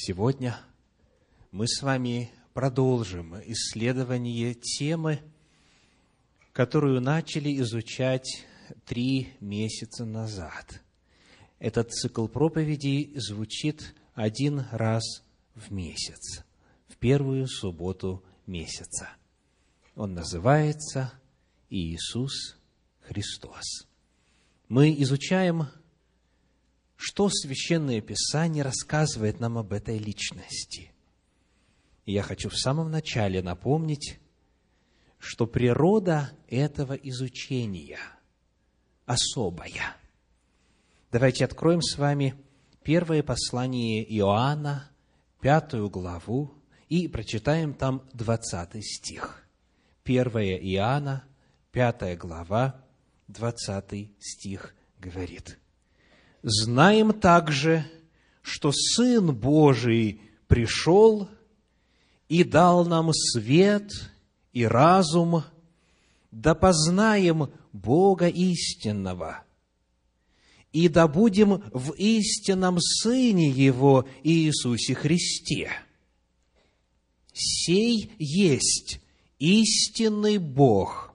Сегодня мы с вами продолжим исследование темы, которую начали изучать три месяца назад. Этот цикл проповедей звучит один раз в месяц, в первую субботу месяца. Он называется Иисус Христос. Мы изучаем что Священное Писание рассказывает нам об этой личности. И я хочу в самом начале напомнить, что природа этого изучения особая. Давайте откроем с вами первое послание Иоанна, пятую главу, и прочитаем там двадцатый стих. Первое Иоанна, пятая глава, двадцатый стих говорит – знаем также, что Сын Божий пришел и дал нам свет и разум, да познаем Бога истинного, и да будем в истинном Сыне Его Иисусе Христе. Сей есть истинный Бог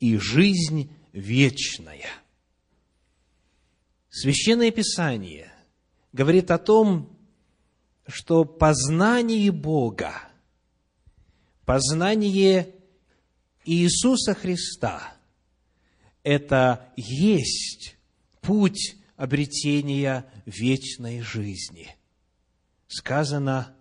и жизнь вечная – Священное Писание говорит о том, что познание Бога, познание Иисуса Христа – это есть путь обретения вечной жизни. Сказано,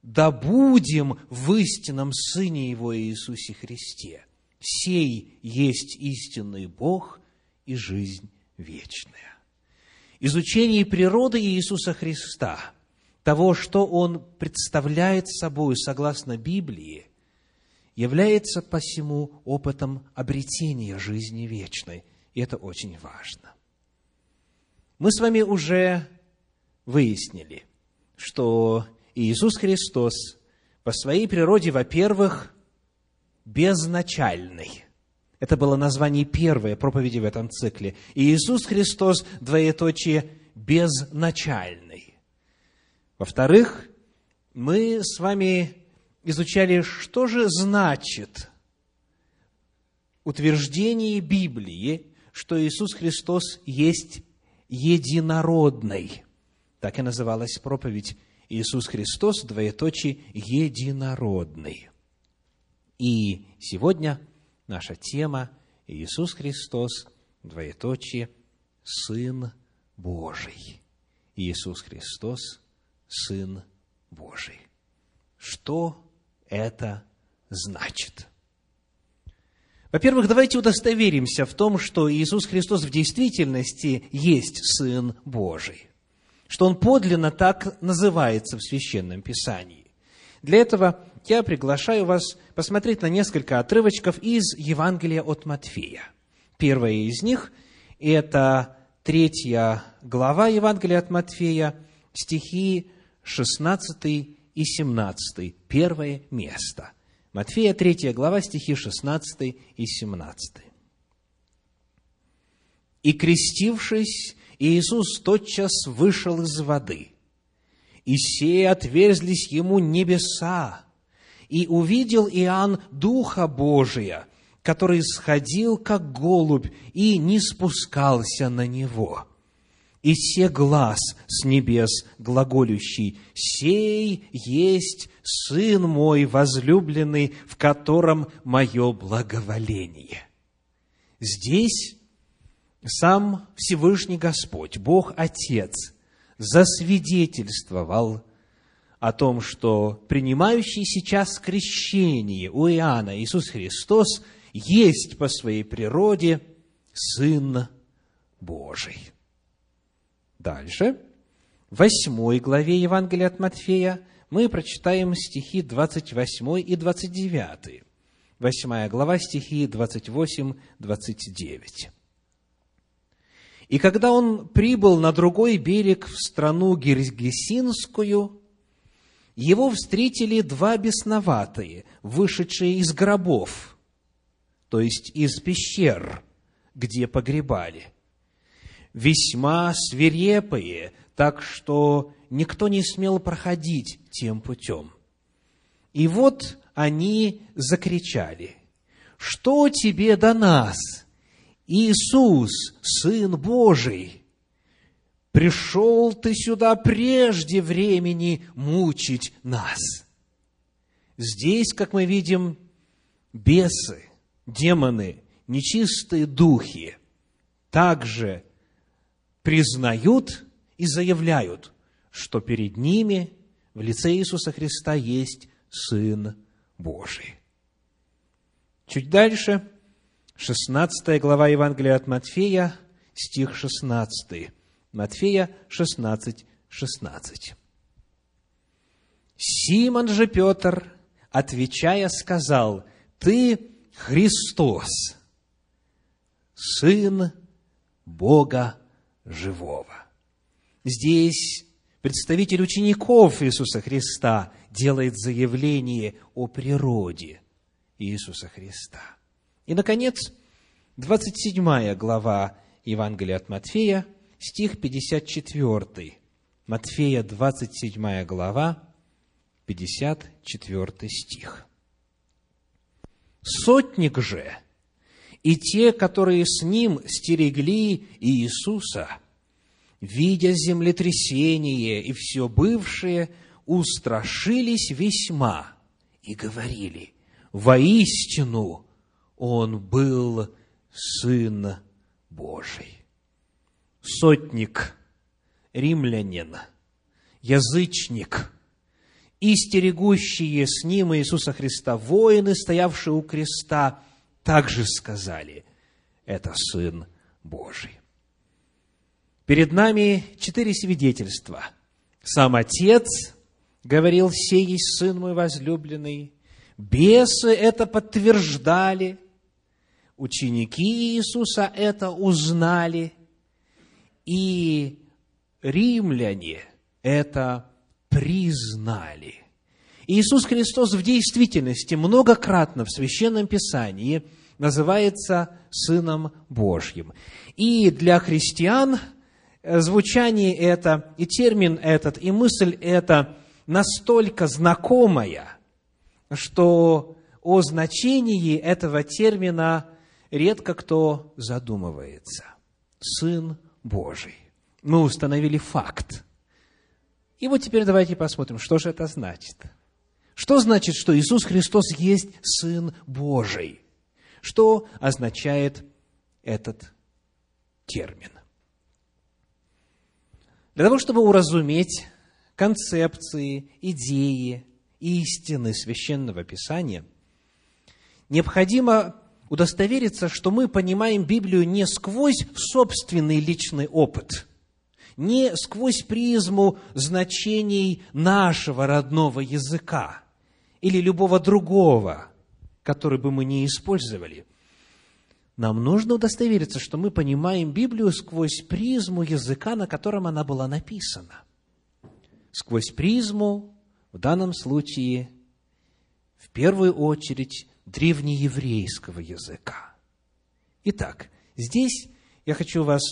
да будем в истинном Сыне Его Иисусе Христе. Сей есть истинный Бог и жизнь вечное. Изучение природы Иисуса Христа, того, что Он представляет собой согласно Библии, является посему опытом обретения жизни вечной. И это очень важно. Мы с вами уже выяснили, что Иисус Христос по своей природе, во-первых, безначальный – это было название первой проповеди в этом цикле. И Иисус Христос, двоеточие, безначальный. Во-вторых, мы с вами изучали, что же значит утверждение Библии, что Иисус Христос есть единородный. Так и называлась проповедь Иисус Христос, двоеточие, единородный. И сегодня – наша тема Иисус Христос, двоеточие, Сын Божий. Иисус Христос, Сын Божий. Что это значит? Во-первых, давайте удостоверимся в том, что Иисус Христос в действительности есть Сын Божий, что Он подлинно так называется в Священном Писании. Для этого я приглашаю вас посмотреть на несколько отрывочков из Евангелия от Матфея. Первое из них – это третья глава Евангелия от Матфея, стихи 16 и 17, первое место. Матфея, третья глава, стихи 16 и 17. «И, крестившись, Иисус тотчас вышел из воды, и сей отверзлись ему небеса, и увидел Иоанн Духа Божия, который сходил, как голубь, и не спускался на него. И се глаз с небес глаголющий, «Сей есть Сын мой возлюбленный, в котором мое благоволение». Здесь сам Всевышний Господь, Бог Отец, засвидетельствовал о том, что принимающий сейчас крещение у Иоанна Иисус Христос есть по своей природе Сын Божий. Дальше, в восьмой главе Евангелия от Матфея мы прочитаем стихи 28 и 29. Восьмая глава, стихи 28-29. «И когда он прибыл на другой берег в страну Гиргесинскую, его встретили два бесноватые, вышедшие из гробов, то есть из пещер, где погребали. Весьма свирепые, так что никто не смел проходить тем путем. И вот они закричали, что тебе до нас, Иисус, Сын Божий? Пришел ты сюда прежде времени мучить нас. Здесь, как мы видим, бесы, демоны, нечистые духи также признают и заявляют, что перед ними в лице Иисуса Христа есть Сын Божий. Чуть дальше, 16 глава Евангелия от Матфея, стих 16. Матфея 16, 16. Симон же Петр, отвечая, сказал, «Ты Христос, Сын Бога Живого». Здесь представитель учеников Иисуса Христа делает заявление о природе Иисуса Христа. И, наконец, 27 глава Евангелия от Матфея, стих 54. Матфея, 27 глава, 54 стих. «Сотник же и те, которые с ним стерегли Иисуса, видя землетрясение и все бывшее, устрашились весьма и говорили, воистину он был Сын Божий. Сотник, римлянин, язычник и стерегущие с ним Иисуса Христа воины, стоявшие у креста, также сказали, это Сын Божий. Перед нами четыре свидетельства. Сам Отец говорил, сей есть Сын мой возлюбленный. Бесы это подтверждали. Ученики Иисуса это узнали. И римляне это признали. Иисус Христос в действительности многократно в Священном Писании называется Сыном Божьим. И для христиан звучание это, и термин этот, и мысль эта настолько знакомая, что о значении этого термина редко кто задумывается. Сын Божий. Мы установили факт. И вот теперь давайте посмотрим, что же это значит. Что значит, что Иисус Христос есть Сын Божий? Что означает этот термин? Для того, чтобы уразуметь концепции, идеи, истины священного писания, необходимо удостовериться, что мы понимаем Библию не сквозь собственный личный опыт, не сквозь призму значений нашего родного языка или любого другого, который бы мы не использовали. Нам нужно удостовериться, что мы понимаем Библию сквозь призму языка, на котором она была написана. Сквозь призму, в данном случае, в первую очередь, древнееврейского языка. Итак, здесь я хочу вас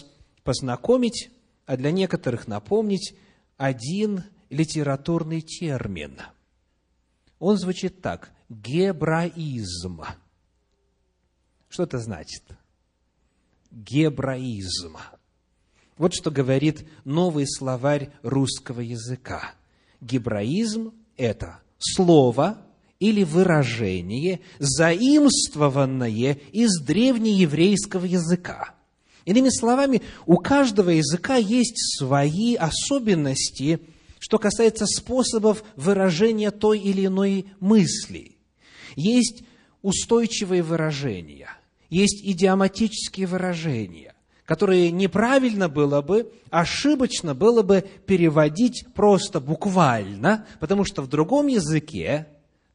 познакомить, а для некоторых напомнить один литературный термин. Он звучит так – гебраизм. Что это значит? Гебраизм. Вот что говорит новый словарь русского языка. Гебраизм – это слово, или выражение, заимствованное из древнееврейского языка. Иными словами, у каждого языка есть свои особенности, что касается способов выражения той или иной мысли. Есть устойчивые выражения, есть идиоматические выражения, которые неправильно было бы, ошибочно было бы переводить просто буквально, потому что в другом языке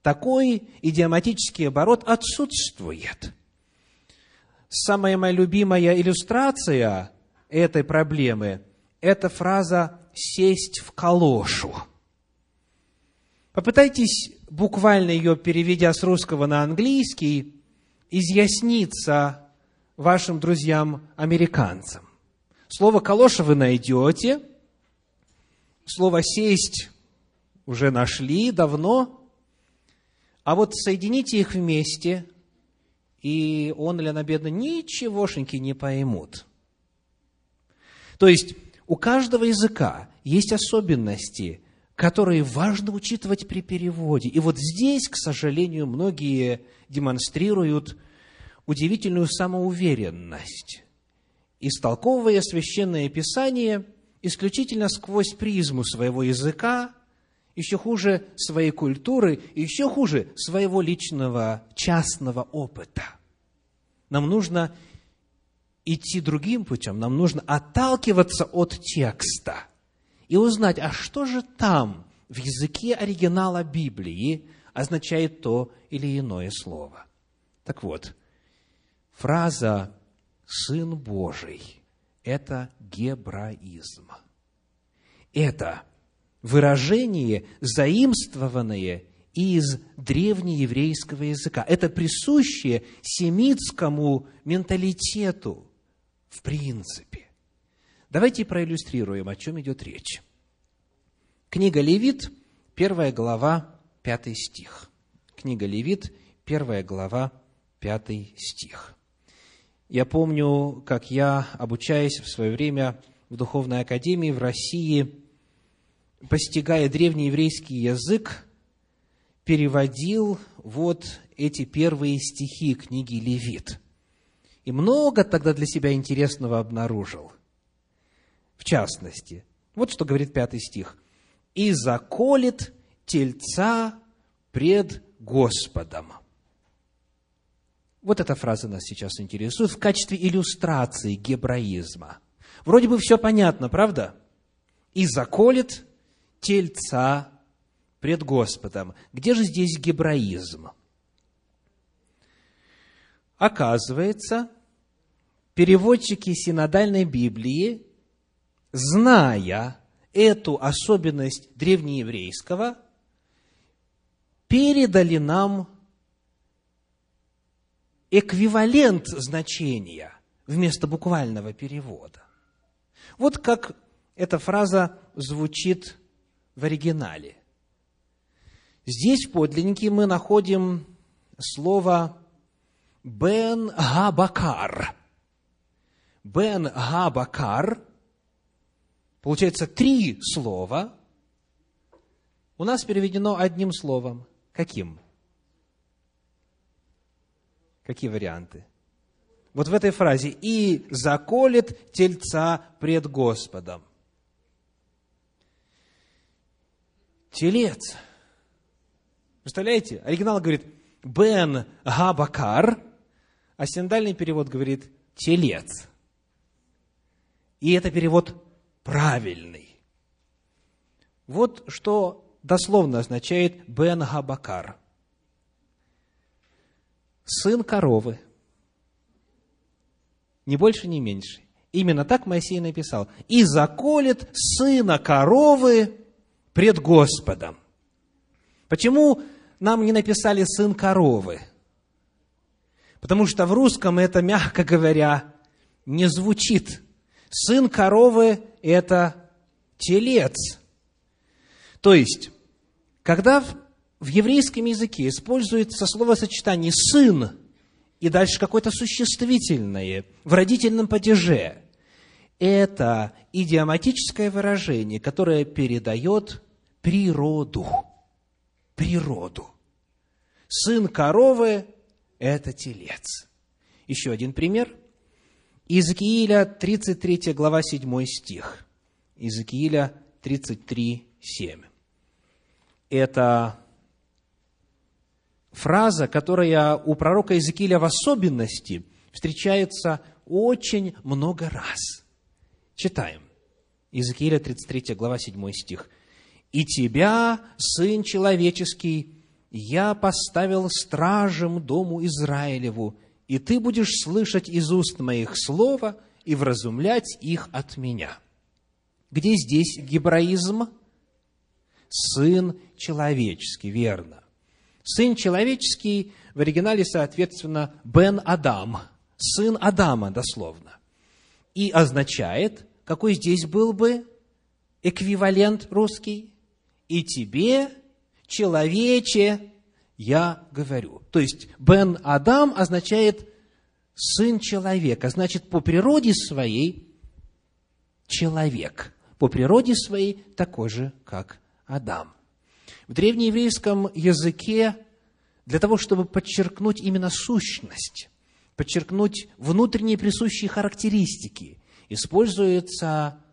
такой идиоматический оборот отсутствует. Самая моя любимая иллюстрация этой проблемы – это фраза «сесть в калошу». Попытайтесь, буквально ее переведя с русского на английский, изъясниться вашим друзьям-американцам. Слово «калоша» вы найдете, слово «сесть» уже нашли давно, а вот соедините их вместе, и он или она, бедно, ничегошеньки не поймут. То есть, у каждого языка есть особенности, которые важно учитывать при переводе. И вот здесь, к сожалению, многие демонстрируют удивительную самоуверенность, истолковывая священное писание исключительно сквозь призму своего языка, еще хуже своей культуры, еще хуже своего личного частного опыта. Нам нужно идти другим путем, нам нужно отталкиваться от текста и узнать, а что же там в языке оригинала Библии означает то или иное слово. Так вот, фраза «Сын Божий» – это гебраизм. Это выражение, заимствованное из древнееврейского языка. Это присущее семитскому менталитету в принципе. Давайте проиллюстрируем, о чем идет речь. Книга Левит, первая глава, пятый стих. Книга Левит, первая глава, пятый стих. Я помню, как я, обучаясь в свое время в Духовной Академии в России, постигая древнееврейский язык, переводил вот эти первые стихи книги Левит. И много тогда для себя интересного обнаружил. В частности, вот что говорит пятый стих. «И заколет тельца пред Господом». Вот эта фраза нас сейчас интересует в качестве иллюстрации гебраизма. Вроде бы все понятно, правда? «И заколет тельца пред Господом». Где же здесь гебраизм? Оказывается, переводчики синодальной Библии, зная эту особенность древнееврейского, передали нам эквивалент значения вместо буквального перевода. Вот как эта фраза звучит в оригинале. Здесь в подлиннике мы находим слово «бен габакар». «Бен габакар» получается три слова. У нас переведено одним словом. Каким? Какие варианты? Вот в этой фразе «и заколет тельца пред Господом». Телец. Представляете? Оригинал говорит «бен габакар», а синдальный перевод говорит «телец». И это перевод правильный. Вот что дословно означает «бен габакар» сын коровы. Ни больше, ни меньше. Именно так Моисей написал. «И заколет сына коровы пред Господом». Почему нам не написали «сын коровы»? Потому что в русском это, мягко говоря, не звучит. Сын коровы – это телец. То есть, когда в еврейском языке используется словосочетание «сын» и дальше какое-то существительное в родительном падеже. Это идиоматическое выражение, которое передает природу. Природу. Сын коровы – это телец. Еще один пример. Иезекииля, 33 глава, 7 стих. Иезекииля 33, 7. Это фраза, которая у пророка Иезекииля в особенности встречается очень много раз. Читаем. Иезекииля 33 глава 7 стих. «И тебя, Сын Человеческий, я поставил стражем дому Израилеву, и ты будешь слышать из уст моих слова и вразумлять их от меня». Где здесь гебраизм? Сын человеческий, верно. Сын человеческий в оригинале, соответственно, Бен Адам, сын Адама, дословно. И означает, какой здесь был бы эквивалент русский, и тебе, человече, я говорю. То есть, Бен Адам означает сын человека, значит, по природе своей человек, по природе своей такой же, как Адам. В древнееврейском языке для того, чтобы подчеркнуть именно сущность, подчеркнуть внутренние присущие характеристики, используется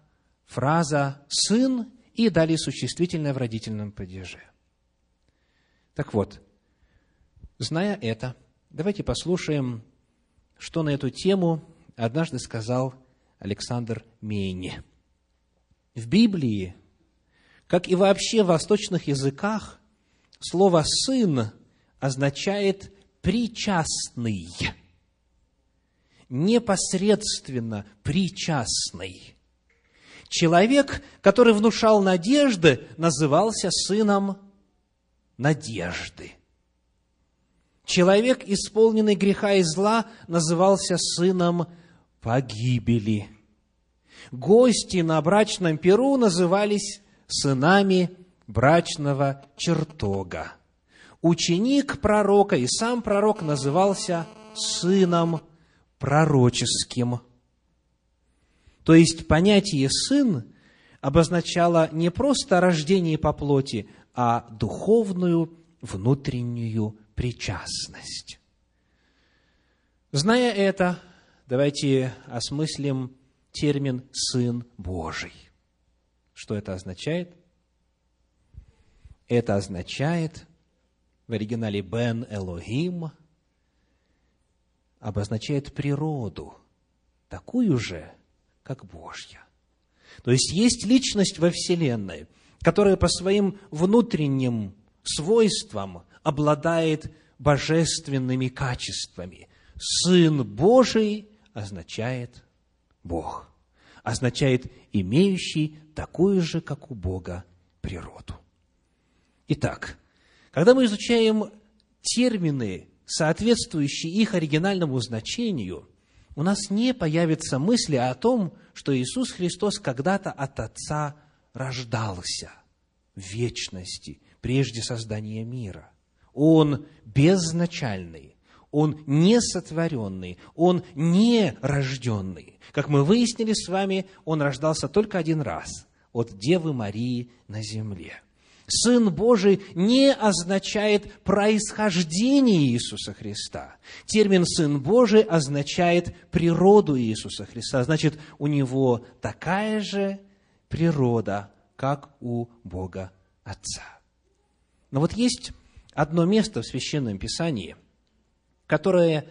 фраза «сын» и далее существительное в родительном падеже. Так вот, зная это, давайте послушаем, что на эту тему однажды сказал Александр Мейни. В Библии, как и вообще в восточных языках, слово «сын» означает «причастный», непосредственно причастный. Человек, который внушал надежды, назывался сыном надежды. Человек, исполненный греха и зла, назывался сыном погибели. Гости на брачном перу назывались сынами брачного чертога. Ученик пророка и сам пророк назывался сыном пророческим. То есть понятие «сын» обозначало не просто рождение по плоти, а духовную внутреннюю причастность. Зная это, давайте осмыслим термин «сын Божий». Что это означает? Это означает в оригинале «бен Элохим» обозначает природу, такую же, как Божья. То есть есть личность во Вселенной, которая по своим внутренним свойствам обладает божественными качествами. Сын Божий означает Бог, означает имеющий такую же, как у Бога, природу. Итак, когда мы изучаем термины, соответствующие их оригинальному значению – у нас не появится мысли о том, что Иисус Христос когда-то от Отца рождался в вечности, прежде создания мира. Он безначальный, он не сотворенный, он не рожденный. Как мы выяснили с вами, он рождался только один раз от Девы Марии на земле. Сын Божий не означает происхождение Иисуса Христа. Термин «Сын Божий» означает природу Иисуса Христа. Значит, у него такая же природа, как у Бога Отца. Но вот есть одно место в Священном Писании, которое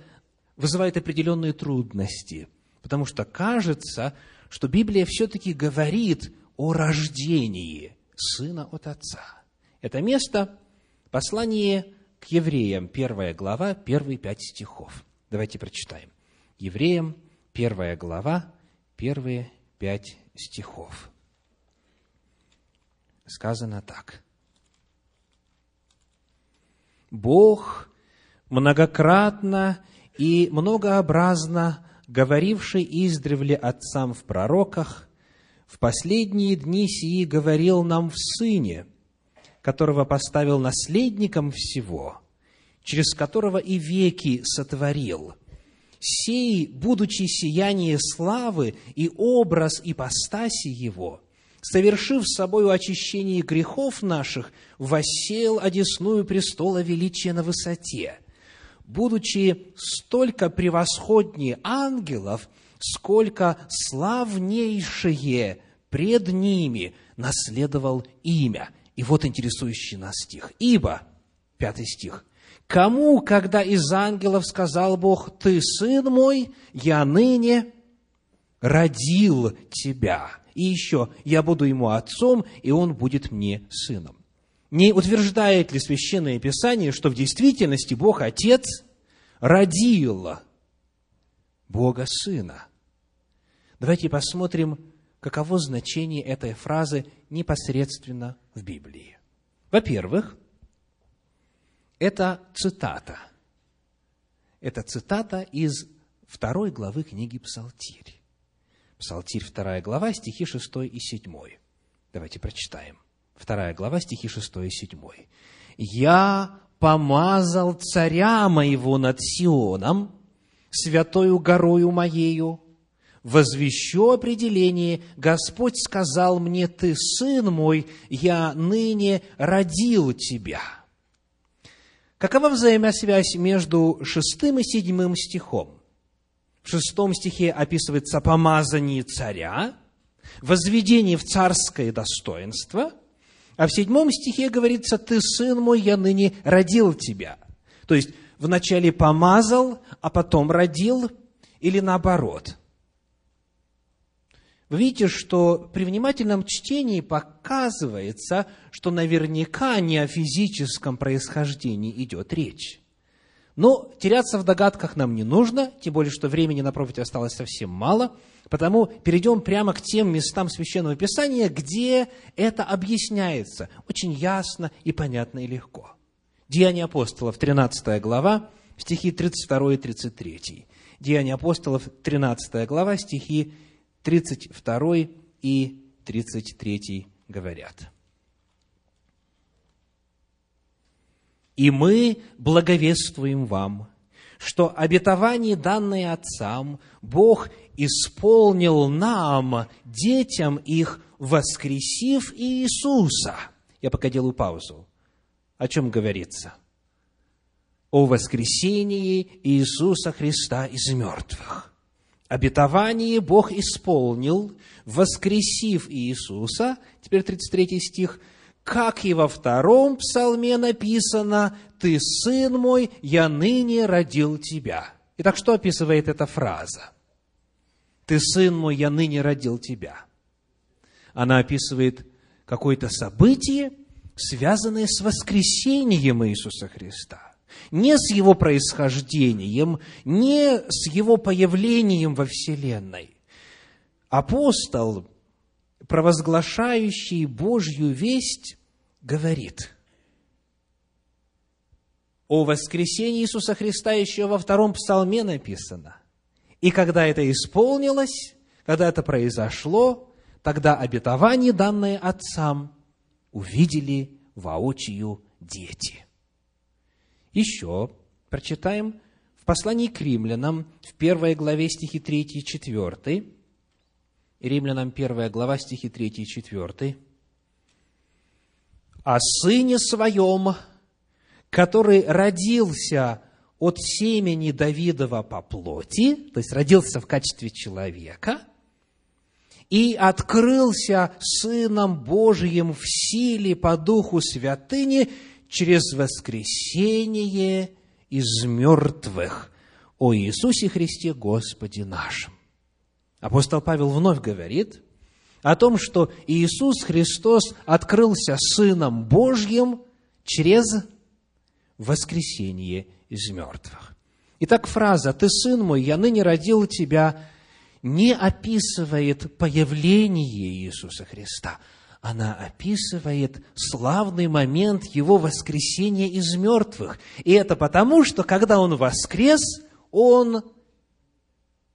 вызывает определенные трудности, потому что кажется, что Библия все-таки говорит о рождении – Сына от Отца. Это место – послание к евреям, первая глава, первые пять стихов. Давайте прочитаем. Евреям, первая глава, первые пять стихов. Сказано так. Бог многократно и многообразно говоривший издревле отцам в пророках, в последние дни сии говорил нам в Сыне, которого поставил наследником всего, через которого и веки сотворил. Сей, будучи сияние славы и образ ипостаси Его, совершив собою очищение грехов наших, воссел одесную престола величия на высоте, будучи столько превосходнее ангелов – сколько славнейшее пред ними наследовал имя. И вот интересующий нас стих. Ибо, пятый стих, кому, когда из ангелов сказал Бог, ты сын мой, я ныне родил тебя. И еще, я буду ему отцом, и он будет мне сыном. Не утверждает ли Священное Писание, что в действительности Бог Отец родил Бога Сына? Давайте посмотрим, каково значение этой фразы непосредственно в Библии. Во-первых, это цитата. Это цитата из второй главы книги Псалтирь. Псалтирь, вторая глава, стихи 6 и 7. Давайте прочитаем. Вторая глава, стихи 6 и 7. «Я помазал царя моего над Сионом, святою горою моею, возвещу определение, Господь сказал мне, ты сын мой, я ныне родил тебя. Какова взаимосвязь между шестым и седьмым стихом? В шестом стихе описывается помазание царя, возведение в царское достоинство, а в седьмом стихе говорится, ты сын мой, я ныне родил тебя. То есть, вначале помазал, а потом родил, или наоборот – вы видите, что при внимательном чтении показывается, что наверняка не о физическом происхождении идет речь. Но теряться в догадках нам не нужно, тем более, что времени на проповедь осталось совсем мало, потому перейдем прямо к тем местам Священного Писания, где это объясняется очень ясно и понятно и легко. Деяния апостолов, 13 глава, стихи 32 и 33. Деяния апостолов, 13 глава, стихи 32 и 33 говорят. «И мы благовествуем вам, что обетование, данное отцам, Бог исполнил нам, детям их, воскресив Иисуса». Я пока делаю паузу. О чем говорится? О воскресении Иисуса Христа из мертвых обетование Бог исполнил, воскресив Иисуса, теперь 33 стих, как и во втором псалме написано, «Ты, сын мой, я ныне родил тебя». Итак, что описывает эта фраза? «Ты, сын мой, я ныне родил тебя». Она описывает какое-то событие, связанное с воскресением Иисуса Христа не с его происхождением, не с его появлением во Вселенной. Апостол, провозглашающий Божью весть, говорит о воскресении Иисуса Христа еще во втором псалме написано. И когда это исполнилось, когда это произошло, тогда обетование, данное отцам, увидели воочию дети – еще прочитаем в послании к римлянам, в первой главе стихи 3 и 4. Римлянам первая глава стихи 3 и 4. «О сыне своем, который родился от семени Давидова по плоти, то есть родился в качестве человека, и открылся Сыном Божиим в силе по Духу Святыни через воскресение из мертвых о Иисусе Христе Господе нашим. Апостол Павел вновь говорит о том, что Иисус Христос открылся Сыном Божьим через воскресение из мертвых. Итак, фраза «Ты, Сын мой, я ныне родил тебя» не описывает появление Иисуса Христа – она описывает славный момент его воскресения из мертвых. И это потому, что когда он воскрес, он...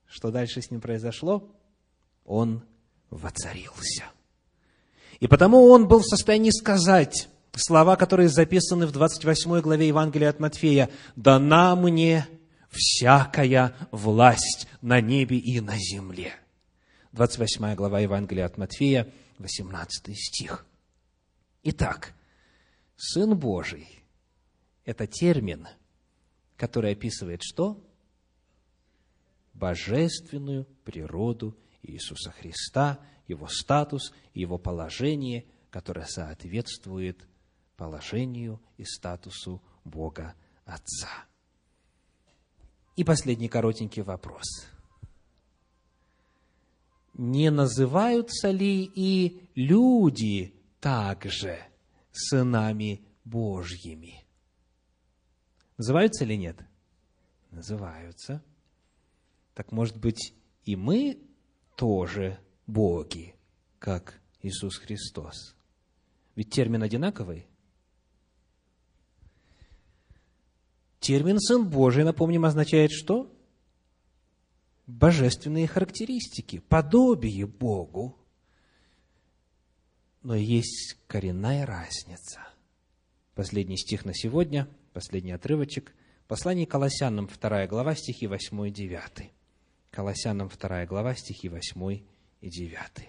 Что дальше с ним произошло? Он воцарился. И потому он был в состоянии сказать слова, которые записаны в 28 главе Евангелия от Матфея. «Дана мне всякая власть на небе и на земле». 28 глава Евангелия от Матфея – 18 стих. Итак, Сын Божий – это термин, который описывает что? Божественную природу Иисуса Христа, Его статус, Его положение, которое соответствует положению и статусу Бога Отца. И последний коротенький вопрос – не называются ли и люди также сынами Божьими? Называются или нет? Называются. Так может быть, и мы тоже боги, как Иисус Христос? Ведь термин одинаковый. Термин «Сын Божий», напомним, означает что? Божественные характеристики, подобие Богу. но есть коренная разница. Последний стих на сегодня, последний отрывочек. Послание Колоссянам, 2 глава, стихи 8 и 9. Колоссянам, 2 глава, стихи 8 и 9.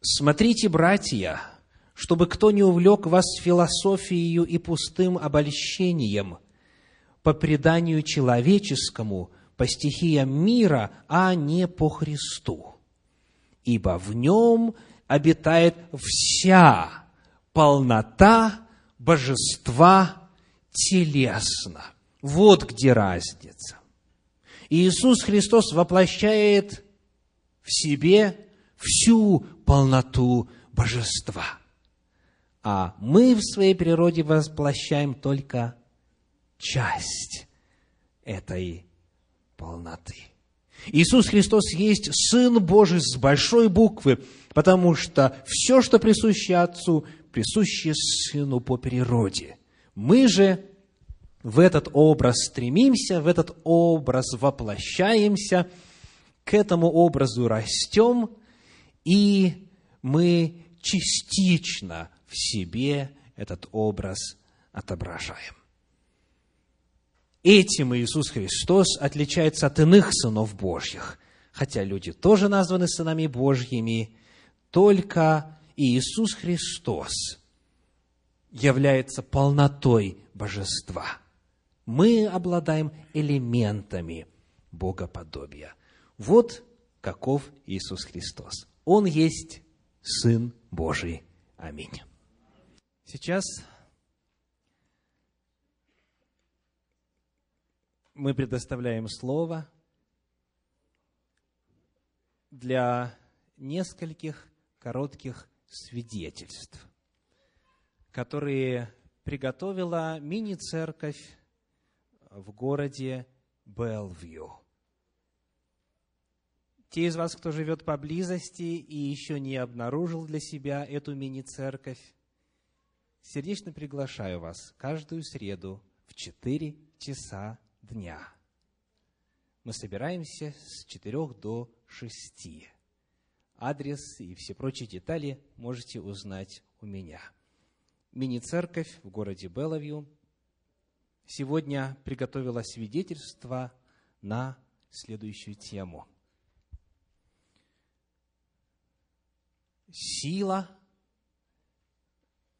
«Смотрите, братья, чтобы кто не увлек вас философией и пустым обольщением по преданию человеческому, по стихиям мира, а не по Христу. Ибо в нем обитает вся полнота божества телесно. Вот где разница. Иисус Христос воплощает в себе всю полноту божества. А мы в своей природе воплощаем только часть этой полноты. Иисус Христос есть Сын Божий с большой буквы, потому что все, что присуще Отцу, присуще Сыну по природе. Мы же в этот образ стремимся, в этот образ воплощаемся, к этому образу растем, и мы частично в себе этот образ отображаем. Этим Иисус Христос отличается от иных сынов Божьих. Хотя люди тоже названы сынами Божьими, только Иисус Христос является полнотой божества. Мы обладаем элементами богоподобия. Вот каков Иисус Христос. Он есть Сын Божий. Аминь. Сейчас мы предоставляем слово для нескольких коротких свидетельств, которые приготовила мини-церковь в городе Белвью. Те из вас, кто живет поблизости и еще не обнаружил для себя эту мини-церковь, сердечно приглашаю вас каждую среду в 4 часа дня. Мы собираемся с 4 до 6. Адрес и все прочие детали можете узнать у меня. Мини-церковь в городе Беловью сегодня приготовила свидетельство на следующую тему – сила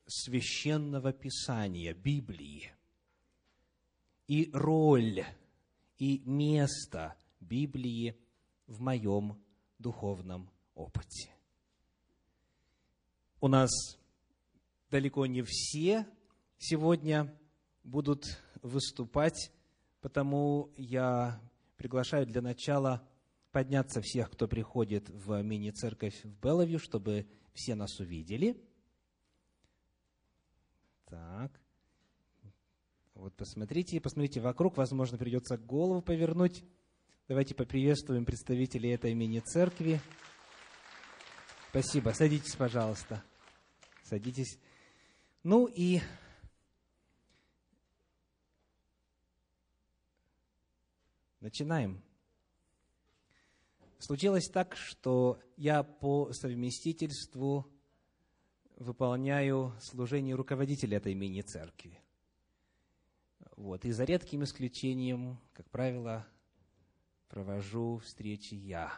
священного писания, Библии, и роль, и место Библии в моем духовном опыте. У нас далеко не все сегодня будут выступать, потому я приглашаю для начала подняться всех, кто приходит в мини-церковь в Беловью, чтобы все нас увидели. Так. Вот посмотрите, посмотрите вокруг, возможно, придется голову повернуть. Давайте поприветствуем представителей этой мини-церкви. Спасибо. Садитесь, пожалуйста. Садитесь. Ну и начинаем. Случилось так, что я по совместительству выполняю служение руководителя этой мини-церкви. Вот. И за редким исключением, как правило, провожу встречи я.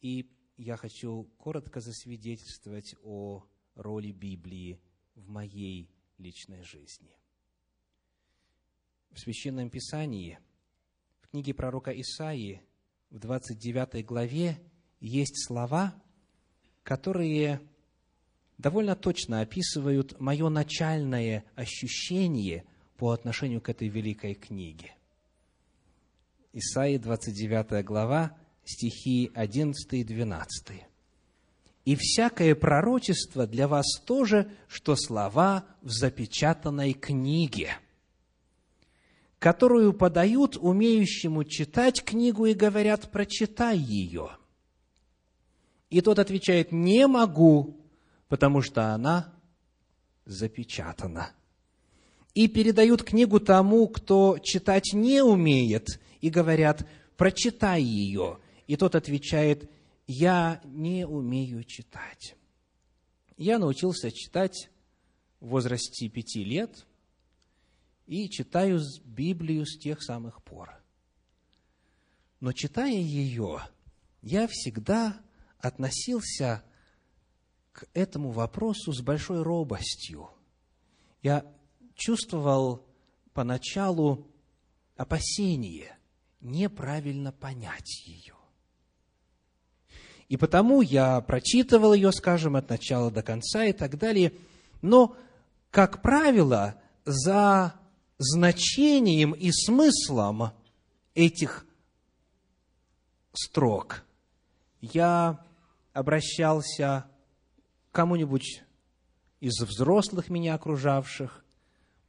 И я хочу коротко засвидетельствовать о роли Библии в моей личной жизни. В Священном Писании, в книге пророка Исаии, в 29 главе есть слова, которые довольно точно описывают мое начальное ощущение по отношению к этой великой книге. Исаии 29 глава, стихи 11 и 12. «И всякое пророчество для вас тоже, что слова в запечатанной книге» которую подают умеющему читать книгу и говорят, прочитай ее. И тот отвечает, не могу, потому что она запечатана. И передают книгу тому, кто читать не умеет, и говорят, прочитай ее. И тот отвечает, я не умею читать. Я научился читать в возрасте пяти лет и читаю Библию с тех самых пор. Но читая ее, я всегда относился к этому вопросу с большой робостью. Я чувствовал поначалу опасение неправильно понять ее. И потому я прочитывал ее, скажем, от начала до конца и так далее. Но, как правило, за значением и смыслом этих строк я обращался к кому-нибудь из взрослых меня окружавших,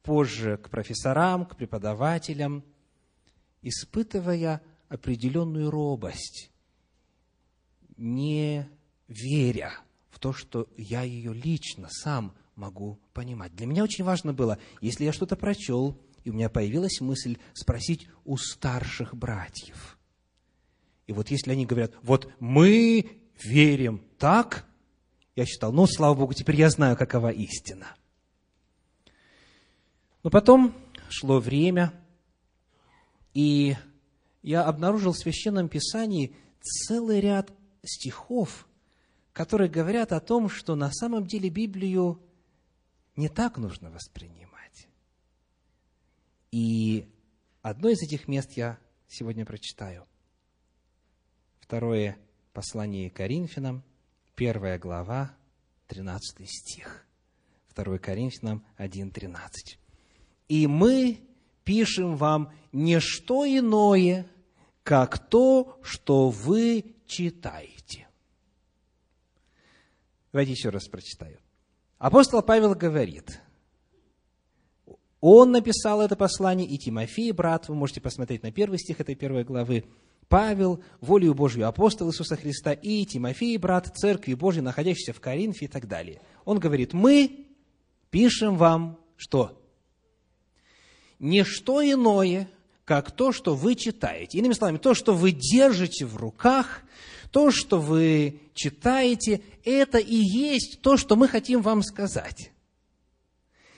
позже к профессорам, к преподавателям, испытывая определенную робость, не веря в то, что я ее лично сам могу понимать. Для меня очень важно было, если я что-то прочел, и у меня появилась мысль спросить у старших братьев. И вот если они говорят, вот мы верим так, я считал, ну, слава Богу, теперь я знаю, какова истина. Но потом шло время, и я обнаружил в Священном Писании целый ряд стихов, которые говорят о том, что на самом деле Библию не так нужно воспринимать. И одно из этих мест я сегодня прочитаю. Второе послание Коринфянам, первая глава, 13 стих. 2 Коринфянам 1.13. «И мы пишем вам не что иное, как то, что вы читаете». Давайте еще раз прочитаю. Апостол Павел говорит, он написал это послание, и Тимофей, брат, вы можете посмотреть на первый стих этой первой главы, Павел, волею Божью апостол Иисуса Христа, и Тимофей, брат Церкви Божьей, находящийся в Коринфе и так далее. Он говорит, мы пишем вам что? Не что иное, как то, что вы читаете. Иными словами, то, что вы держите в руках, то, что вы читаете, это и есть то, что мы хотим вам сказать.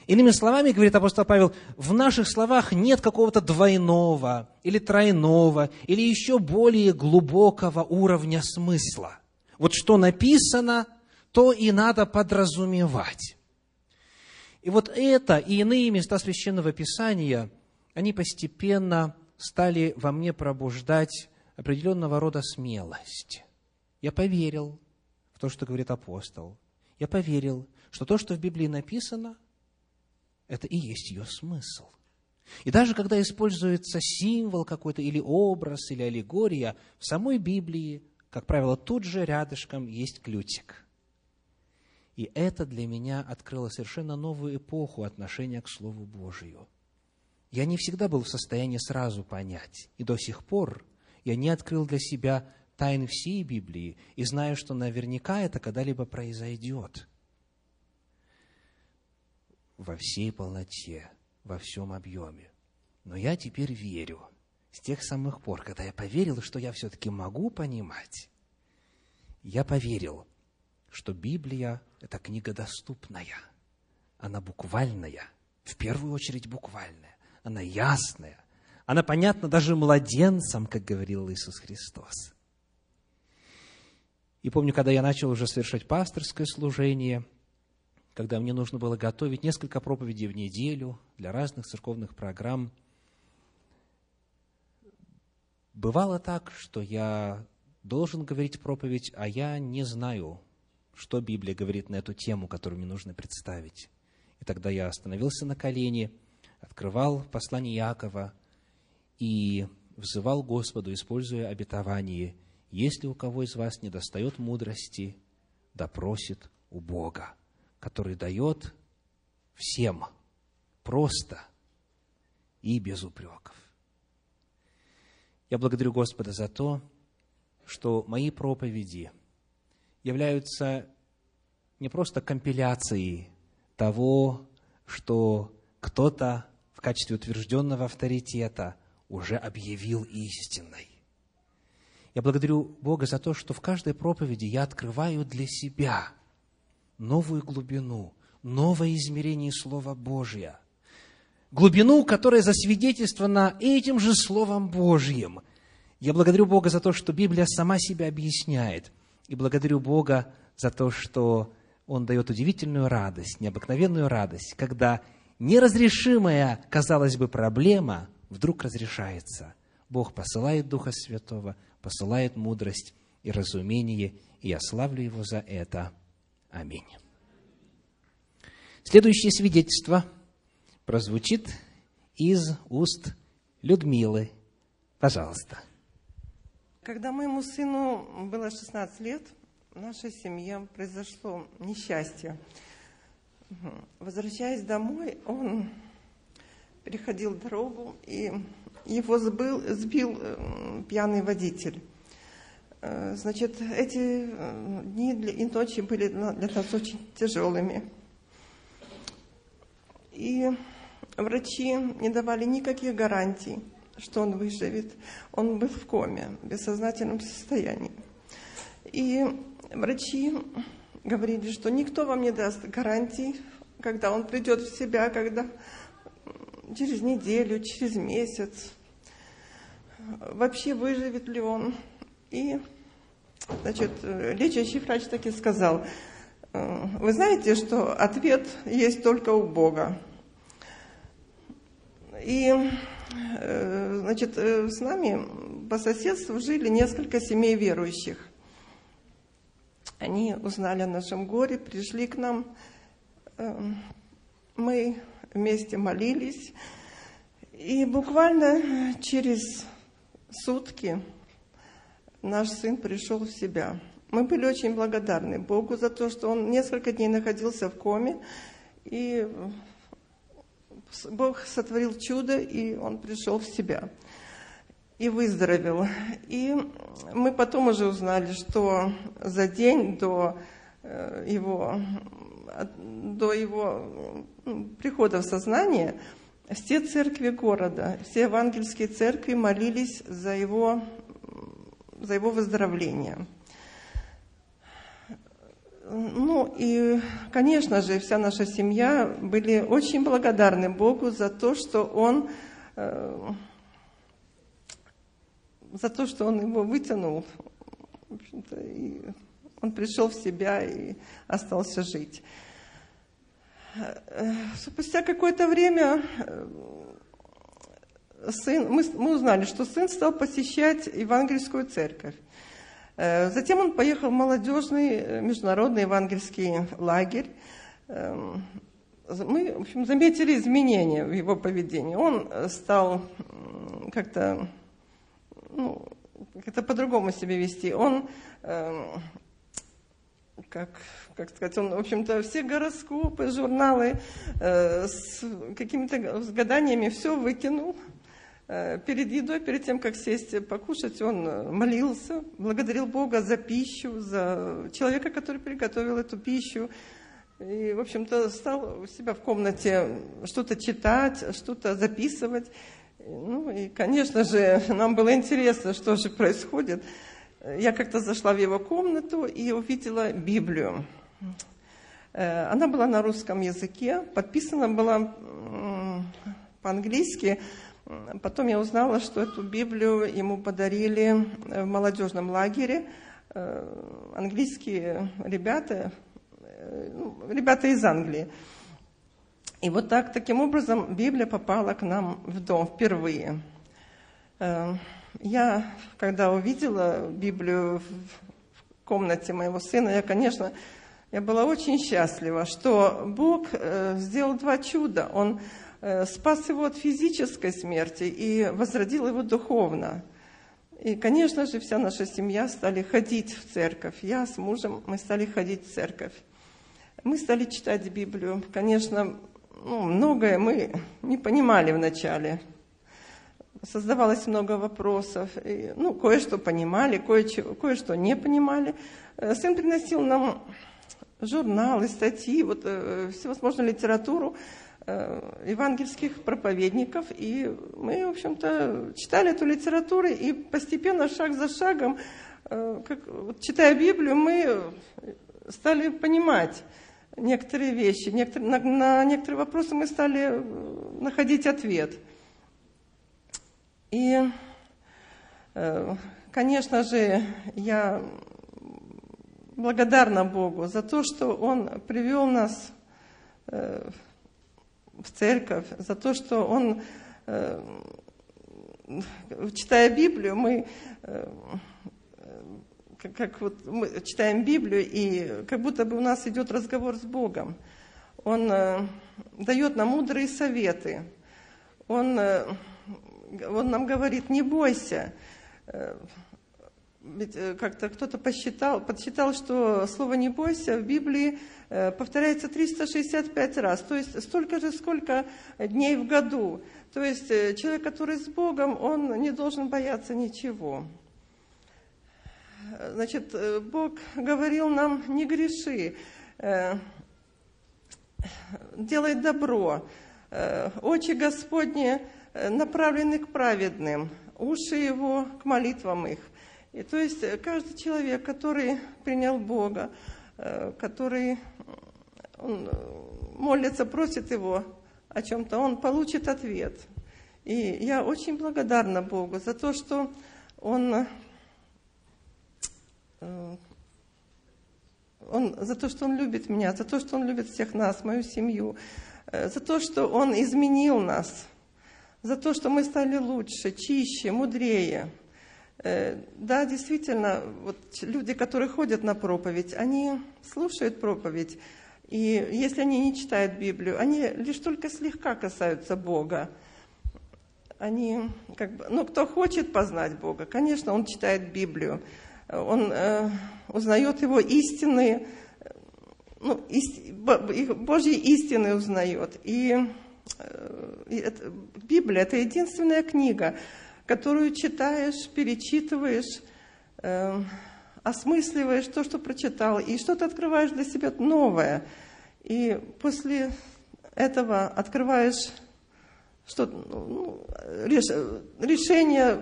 Иными словами, говорит апостол Павел, в наших словах нет какого-то двойного или тройного или еще более глубокого уровня смысла. Вот что написано, то и надо подразумевать. И вот это и иные места Священного Писания, они постепенно стали во мне пробуждать определенного рода смелость. Я поверил в то, что говорит апостол. Я поверил, что то, что в Библии написано, это и есть ее смысл. И даже когда используется символ какой-то, или образ, или аллегория, в самой Библии, как правило, тут же рядышком есть ключик. И это для меня открыло совершенно новую эпоху отношения к Слову Божию. Я не всегда был в состоянии сразу понять, и до сих пор я не открыл для себя тайн всей Библии и знаю, что наверняка это когда-либо произойдет – во всей полноте, во всем объеме. Но я теперь верю, с тех самых пор, когда я поверил, что я все-таки могу понимать, я поверил, что Библия – это книга доступная, она буквальная, в первую очередь буквальная, она ясная, она понятна даже младенцам, как говорил Иисус Христос. И помню, когда я начал уже совершать пасторское служение – когда мне нужно было готовить несколько проповедей в неделю для разных церковных программ, бывало так, что я должен говорить проповедь, а я не знаю, что Библия говорит на эту тему, которую мне нужно представить. И тогда я остановился на колени, открывал послание Иакова и взывал Господу, используя обетование, «Если у кого из вас не достает мудрости, да просит у Бога» который дает всем просто и без упреков. Я благодарю Господа за то, что мои проповеди являются не просто компиляцией того, что кто-то в качестве утвержденного авторитета уже объявил истиной. Я благодарю Бога за то, что в каждой проповеди я открываю для себя новую глубину, новое измерение Слова Божьего. Глубину, которая засвидетельствована этим же Словом Божьим. Я благодарю Бога за то, что Библия сама себя объясняет. И благодарю Бога за то, что Он дает удивительную радость, необыкновенную радость, когда неразрешимая, казалось бы, проблема вдруг разрешается. Бог посылает Духа Святого, посылает мудрость и разумение, и я славлю Его за это. Аминь. Следующее свидетельство прозвучит из уст Людмилы. Пожалуйста. Когда моему сыну было 16 лет, в нашей семье произошло несчастье. Возвращаясь домой, он переходил дорогу, и его сбил, сбил э, пьяный водитель. Э, значит, эти э, дни и ночи были для нас очень тяжелыми. И врачи не давали никаких гарантий, что он выживет. Он был в коме, в бессознательном состоянии. И врачи говорили, что никто вам не даст гарантий, когда он придет в себя, когда через неделю, через месяц, вообще выживет ли он. И, значит, лечащий врач таки сказал, вы знаете, что ответ есть только у Бога. И, э, значит, э, с нами по соседству жили несколько семей верующих. Они узнали о нашем горе, пришли к нам. Эм, мы вместе молились. И буквально через сутки наш сын пришел в себя. Мы были очень благодарны Богу за то, что он несколько дней находился в коме, и Бог сотворил чудо, и он пришел в себя и выздоровел. И мы потом уже узнали, что за день до э, его, до его прихода в сознание все церкви города, все евангельские церкви молились за его, за его выздоровление. Ну и, конечно же, вся наша семья были очень благодарны Богу за то, что Он э, за то, что он его вытянул, в и он пришел в себя и остался жить. Спустя какое-то время э, сын, мы, мы узнали, что сын стал посещать евангельскую церковь. Э, затем он поехал в молодежный э, международный евангельский лагерь. Эм, мы, в общем, заметили изменения в его поведении. Он стал как-то ну, как-то по-другому себя вести. Он, э, как, как сказать, он, в общем-то, все гороскопы, журналы э, с какими-то гаданиями все выкинул. Э, перед едой, перед тем, как сесть покушать, он молился, благодарил Бога за пищу, за человека, который приготовил эту пищу. И, в общем-то, стал у себя в комнате что-то читать, что-то записывать. Ну и, конечно же, нам было интересно, что же происходит. Я как-то зашла в его комнату и увидела Библию. Э, она была на русском языке, подписана была по-английски. Потом я узнала, что эту Библию ему подарили в молодежном лагере э, английские ребята, э, ну, ребята из Англии. И вот так, таким образом Библия попала к нам в дом впервые. Э, я, когда увидела Библию в комнате моего сына, я, конечно, я была очень счастлива, что Бог э, сделал два чуда. Он э, спас его от физической смерти и возродил его духовно. И, конечно же, вся наша семья стали ходить в церковь. Я с мужем, мы стали ходить в церковь. Мы стали читать Библию. Конечно, ну, многое мы не понимали вначале. Создавалось много вопросов. И, ну, кое-что понимали, кое-что, кое-что не понимали. Э, сын приносил нам журналы, статьи, вот, э, всевозможную литературу. Э, евангельских проповедников, и мы, в общем-то, читали эту литературу, и постепенно, шаг за шагом, э, как, вот, читая Библию, мы стали понимать некоторые вещи, некоторые, на, на некоторые вопросы мы стали находить ответ. И, конечно же, я благодарна Богу за то, что Он привел нас э, в церковь, за то, что Он, э, читая Библию, мы э, как вот мы читаем Библию, и как будто бы у нас идет разговор с Богом. Он дает нам мудрые советы. Он, он нам говорит, не бойся, э, как-то кто-то посчитал, подсчитал, что слово «не бойся» в Библии э, повторяется 365 раз, то есть столько же, сколько дней в году. То есть э, человек, который с Богом, он не должен бояться ничего. Значит, Бог говорил нам, не греши, делай добро. Очи Господни направлены к праведным, уши Его к молитвам их. И то есть э, каждый человек, который принял Бога, э, который он э, молится, просит Его о чем-то, он получит ответ. И я очень благодарна Богу за то, что Он, он, за то, что Он любит меня, за то, что Он любит всех нас, мою семью, за то, что Он изменил нас, за то, что мы стали лучше, чище, мудрее – да, действительно, вот люди, которые ходят на проповедь, они слушают проповедь, и если они не читают Библию, они лишь только слегка касаются Бога. Они, как бы, ну, кто хочет познать Бога, конечно, он читает Библию, он э, узнает его истины, ну, ист, Божьи истины узнает. И, э, это, Библия – это единственная книга, которую читаешь, перечитываешь, э, осмысливаешь то, что прочитал, и что-то открываешь для себя новое. И после этого открываешь что ну, реш, решение,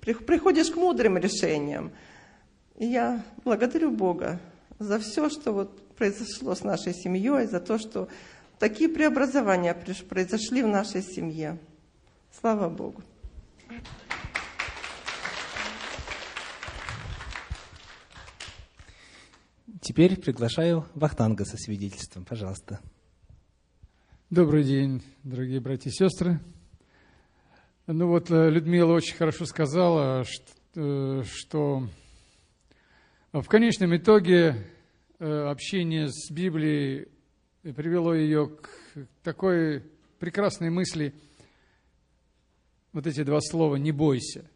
приходишь к мудрым решениям. И я благодарю Бога за все, что вот произошло с нашей семьей, за то, что такие преобразования произошли в нашей семье. Слава Богу. Теперь приглашаю Вахтанга со свидетельством. Пожалуйста. Добрый день, дорогие братья и сестры. Ну вот э, Людмила очень хорошо сказала, что, э, что в конечном итоге э, общение с Библией привело ее к такой прекрасной мысли – вот эти два слова «не бойся».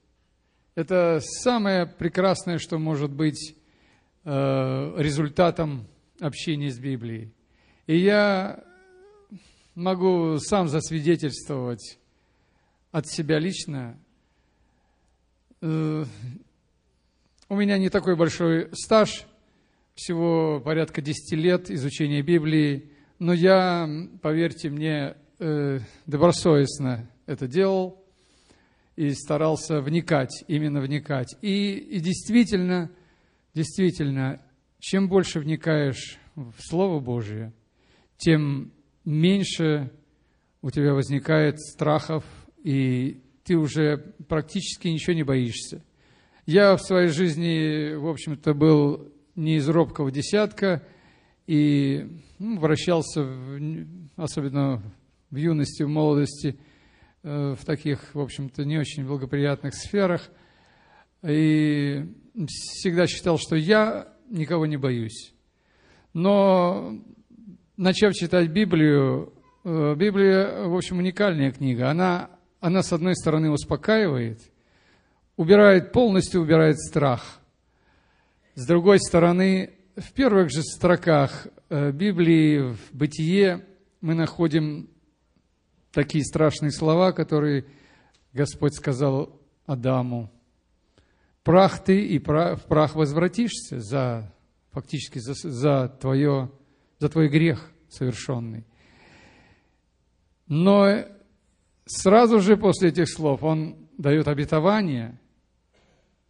Это самое прекрасное, что может быть э, результатом общения с Библией. И я могу сам засвидетельствовать от себя лично. Э, у меня не такой большой стаж, всего порядка 10 лет изучения Библии, но я, поверьте мне, э, добросовестно это делал и старался вникать, именно вникать. И, и действительно, действительно, чем больше вникаешь в Слово Божие, тем меньше у тебя возникает страхов, и ты уже практически ничего не боишься. Я в своей жизни, в общем-то, был не из робкого десятка, и ну, вращался, в, особенно в юности, в молодости – в таких, в общем-то, не очень благоприятных сферах. И всегда считал, что я никого не боюсь. Но, начав читать Библию, э, Библия, в общем, уникальная книга. Она, она с одной стороны, успокаивает, убирает, полностью убирает страх. С другой стороны, в первых же строках э, Библии, в Бытие, мы находим такие страшные слова, которые Господь сказал Адаму. Прах ты и в прах возвратишься за, фактически за, за, твое, за твой грех совершенный. Но сразу же после этих слов он дает обетование,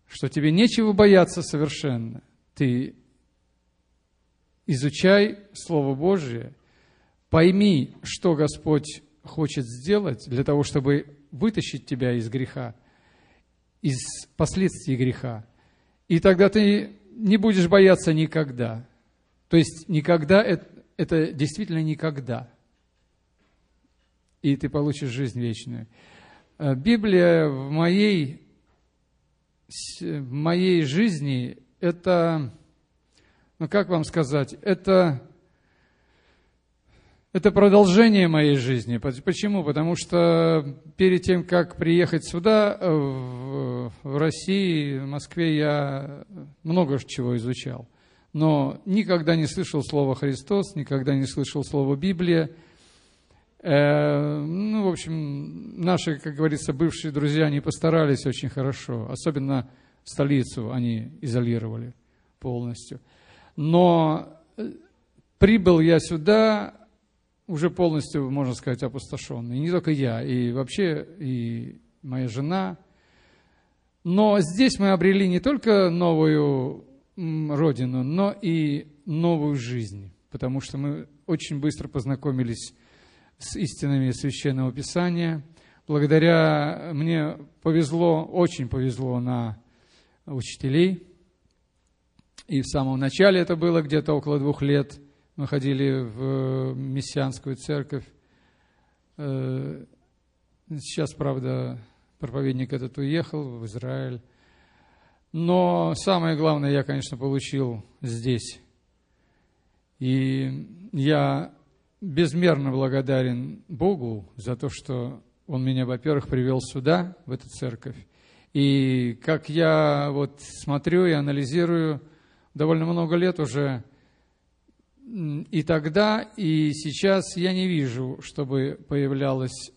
что тебе нечего бояться совершенно. Ты изучай Слово Божие, пойми, что Господь хочет сделать для того, чтобы вытащить тебя из греха, из последствий греха. И тогда ты не будешь бояться никогда. То есть никогда это, это действительно никогда. И ты получишь жизнь вечную. Э, Библия в моей, в моей жизни это, ну как вам сказать, это это продолжение моей жизни. Почему? Потому что перед тем, как приехать сюда, э, в, России, в Москве, я много чего изучал. Но никогда не слышал слова Христос, никогда не слышал слова Библия. Э, ну, в общем, наши, как говорится, бывшие друзья, они постарались очень хорошо. Особенно столицу они изолировали полностью. Но э, прибыл я сюда уже полностью, можно сказать, опустошенный. И не только я, и вообще и моя жена. Но здесь мы обрели не только новую родину, но и новую жизнь, потому что мы очень быстро познакомились с истинами Священного Писания. Благодаря мне повезло, очень повезло на учителей. И в самом начале это было где-то около двух лет – мы ходили в мессианскую церковь. Э, сейчас, правда, проповедник этот уехал в Израиль. Но самое главное я, конечно, получил здесь. И я безмерно благодарен Богу за то, что Он меня, во-первых, привел сюда, в эту церковь. И как я вот смотрю и анализирую, довольно много лет уже и тогда, и сейчас я не вижу, чтобы появлялась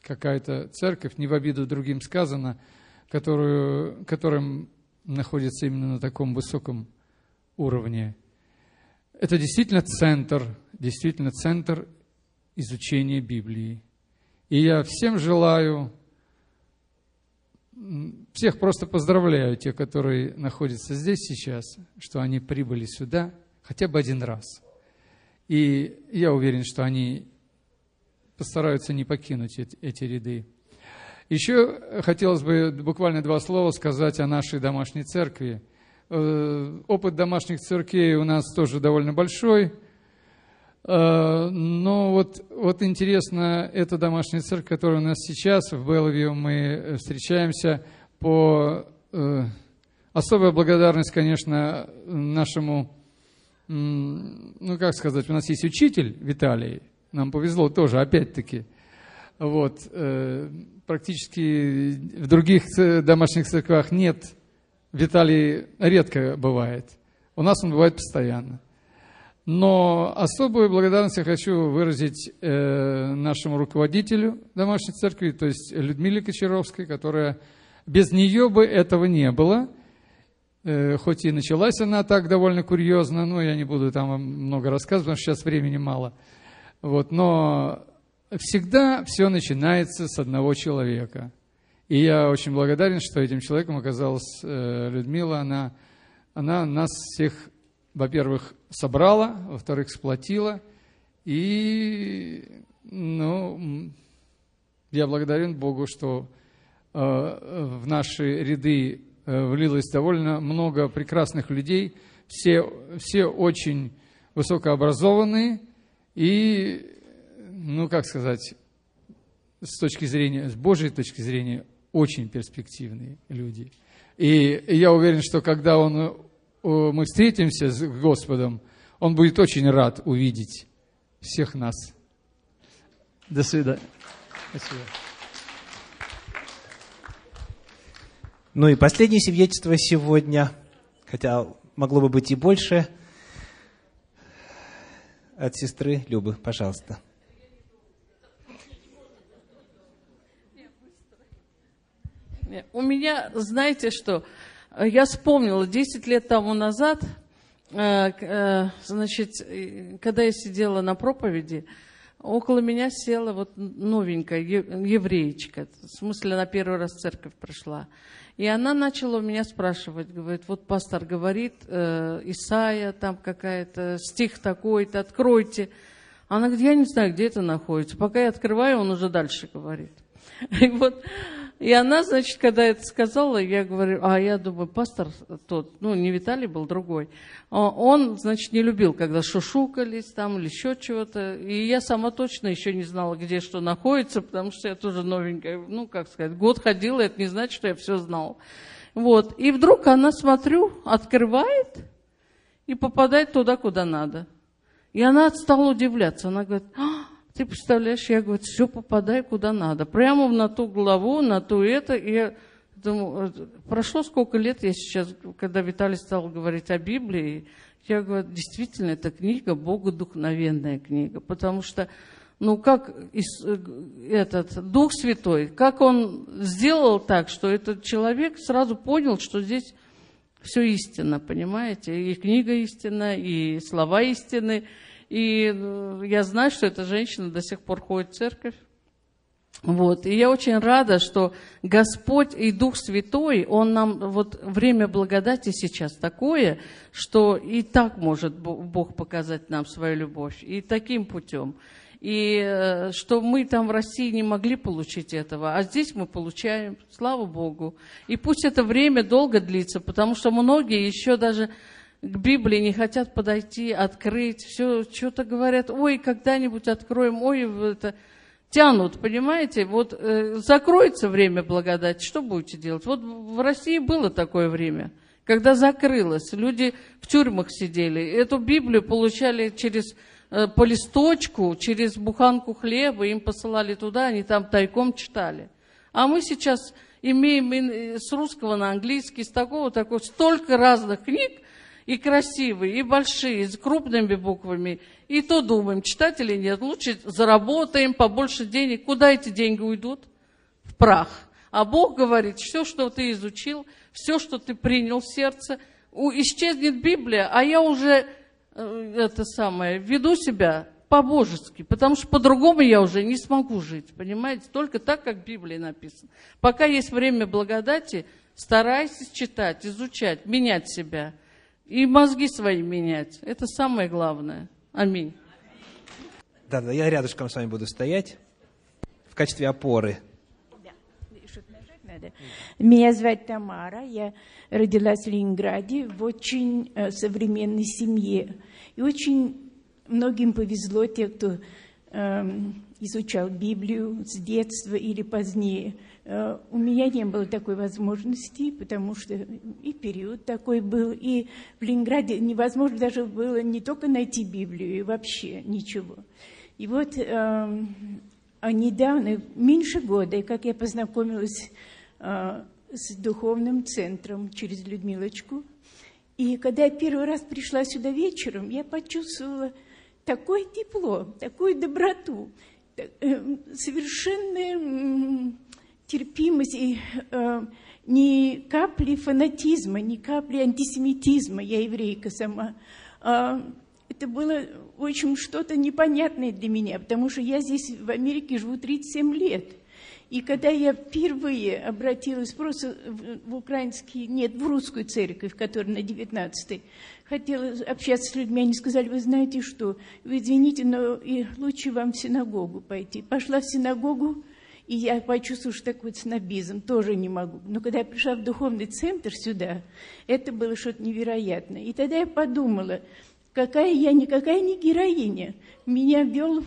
какая-то церковь, не в обиду другим сказано, которую, которым находится именно на таком высоком уровне. Это действительно центр, действительно центр изучения Библии. И я всем желаю всех просто поздравляю, те, которые находятся здесь сейчас, что они прибыли сюда хотя бы один раз. И я уверен, что они постараются не покинуть эти, ряды. Еще хотелось бы буквально два слова сказать о нашей домашней церкви. Э, опыт домашних церквей у нас тоже довольно большой – Э, но вот, вот интересно, эта домашняя церковь, которая у нас сейчас в Белвью, мы встречаемся по... Э, особая благодарность, конечно, нашему, ну как сказать, у нас есть учитель Виталий, нам повезло тоже, опять-таки. Вот, практически в других домашних церквях нет, Виталий редко бывает. У нас он бывает постоянно. Но особую благодарность я хочу выразить э, нашему руководителю домашней церкви, то есть Людмиле Кочаровской, которая без нее бы этого не было. Э, хоть и началась она так довольно курьезно, но я не буду там много рассказывать, потому что сейчас времени мало. Вот, но всегда все начинается с одного человека. И я очень благодарен, что этим человеком оказалась э, Людмила. Она, она нас всех во-первых, собрала, во-вторых, сплотила. И, ну, я благодарен Богу, что в наши ряды э, влилось довольно много прекрасных людей, все, все очень высокообразованные и, ну, как сказать, с точки зрения, с Божьей точки зрения, очень перспективные люди. И я уверен, что когда он мы встретимся с Господом, Он будет очень рад увидеть всех нас. До свидания. Спасибо. Ну и последнее свидетельство сегодня, хотя могло бы быть и больше, от сестры Любы, пожалуйста. У меня, знаете что, я вспомнила, 10 лет тому назад, э, э, значит, когда я сидела на проповеди, около меня села вот новенькая евреечка, в смысле, она первый раз в церковь пришла. И она начала у меня спрашивать, говорит, вот пастор говорит, э, Исаия, там какая-то, стих такой-то, откройте. Она говорит, я не знаю, где это находится. Пока я открываю, он уже дальше говорит. И вот и она, значит, когда это сказала, я говорю, а я думаю, пастор тот, ну, не Виталий был, другой, а он, значит, не любил, когда шушукались там или еще чего-то. И я сама точно еще не знала, где что находится, потому что я тоже новенькая, ну, как сказать, год ходила, это не значит, что я все знала. Вот. И вдруг она, смотрю, открывает и попадает туда, куда надо. И она стала удивляться. Она говорит, а, ты представляешь, я, говорю, все попадай куда надо. Прямо на ту главу, на ту это. И я думаю, э, прошло сколько лет я сейчас, когда Виталий стал говорить о Библии, я говорю, действительно, эта книга богодухновенная книга, потому что, ну, как э, этот Дух Святой, как он сделал так, что этот человек сразу понял, что здесь все истинно, понимаете? И книга истинна, и слова истины, и э, я знаю, что эта женщина до сих пор ходит в церковь. Вот. И я очень рада, что Господь и Дух Святой, Он нам, вот время благодати сейчас такое, что и так может Бог показать нам свою любовь, и таким путем. И э, что мы там в России не могли получить этого, а здесь мы получаем, слава Богу. И пусть это время долго длится, потому что многие еще даже к Библии не хотят подойти, открыть, все что-то говорят, ой, когда-нибудь откроем, ой, это тянут, понимаете? Вот э, закроется время благодати, что будете делать? Вот в России было такое время, когда закрылось, люди в тюрьмах сидели, эту Библию получали через э, по листочку, через буханку хлеба, им посылали туда, они там тайком читали. А мы сейчас имеем с русского на английский, с такого, такого, столько разных книг, и красивые, и большие, с крупными буквами. И то думаем, читать или нет. Лучше заработаем побольше денег. Куда эти деньги уйдут? В прах. А Бог говорит, все, что ты изучил, все, что ты принял в сердце, исчезнет Библия, а я уже э, это самое, веду себя по-божески, потому что по-другому я уже не смогу жить, понимаете? Только так, как в Библии написано. Пока есть время благодати, старайтесь читать, изучать, менять себя – и мозги свои менять. Это самое главное. Аминь. Да, да, я рядышком с вами буду стоять в качестве опоры. Меня зовут Тамара, я родилась в Ленинграде в очень э, современной семье. И очень многим повезло, те, кто э, изучал Библию с детства или позднее – у меня не было такой возможности, потому что и период такой был, и в Ленинграде невозможно даже было не только найти Библию, и вообще ничего. И вот э, недавно, меньше года, как я познакомилась э, с духовным центром через Людмилочку, и когда я первый раз пришла сюда вечером, я почувствовала такое тепло, такую доброту, э, совершенное терпимость и э, ни капли фанатизма, ни капли антисемитизма, я еврейка сама. Э, это было очень что-то непонятное для меня, потому что я здесь в Америке живу 37 лет. И когда я впервые обратилась просто в, в украинский, нет, в русскую церковь, которая на 19-й, хотела общаться с людьми, они сказали, вы знаете что, вы извините, но и лучше вам в синагогу пойти. Пошла в синагогу, и я почувствовала, что такой снобизм тоже не могу. Но когда я пришла в духовный центр сюда, это было что-то невероятное. И тогда я подумала, какая я никакая не героиня. Меня вел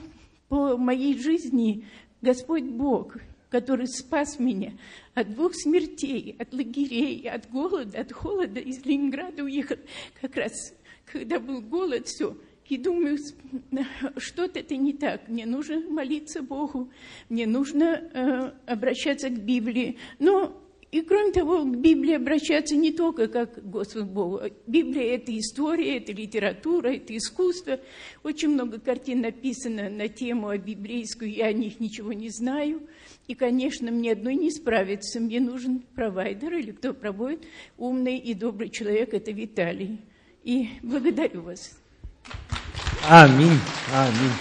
по моей жизни Господь Бог, который спас меня от двух смертей, от лагерей, от голода, от холода. Из Ленинграда уехал как раз, когда был голод, все – и думаю, что-то это не так. Мне нужно молиться Богу, мне нужно э, обращаться к Библии. Но и кроме того, к Библии обращаться не только как к Господу Богу. Библия – это история, это литература, это искусство. Очень много картин написано на тему о библейскую, я о них ничего не знаю. И, конечно, мне одной не справиться. Мне нужен провайдер или кто проводит. Умный и добрый человек – это Виталий. И благодарю вас. Аминь. Аминь.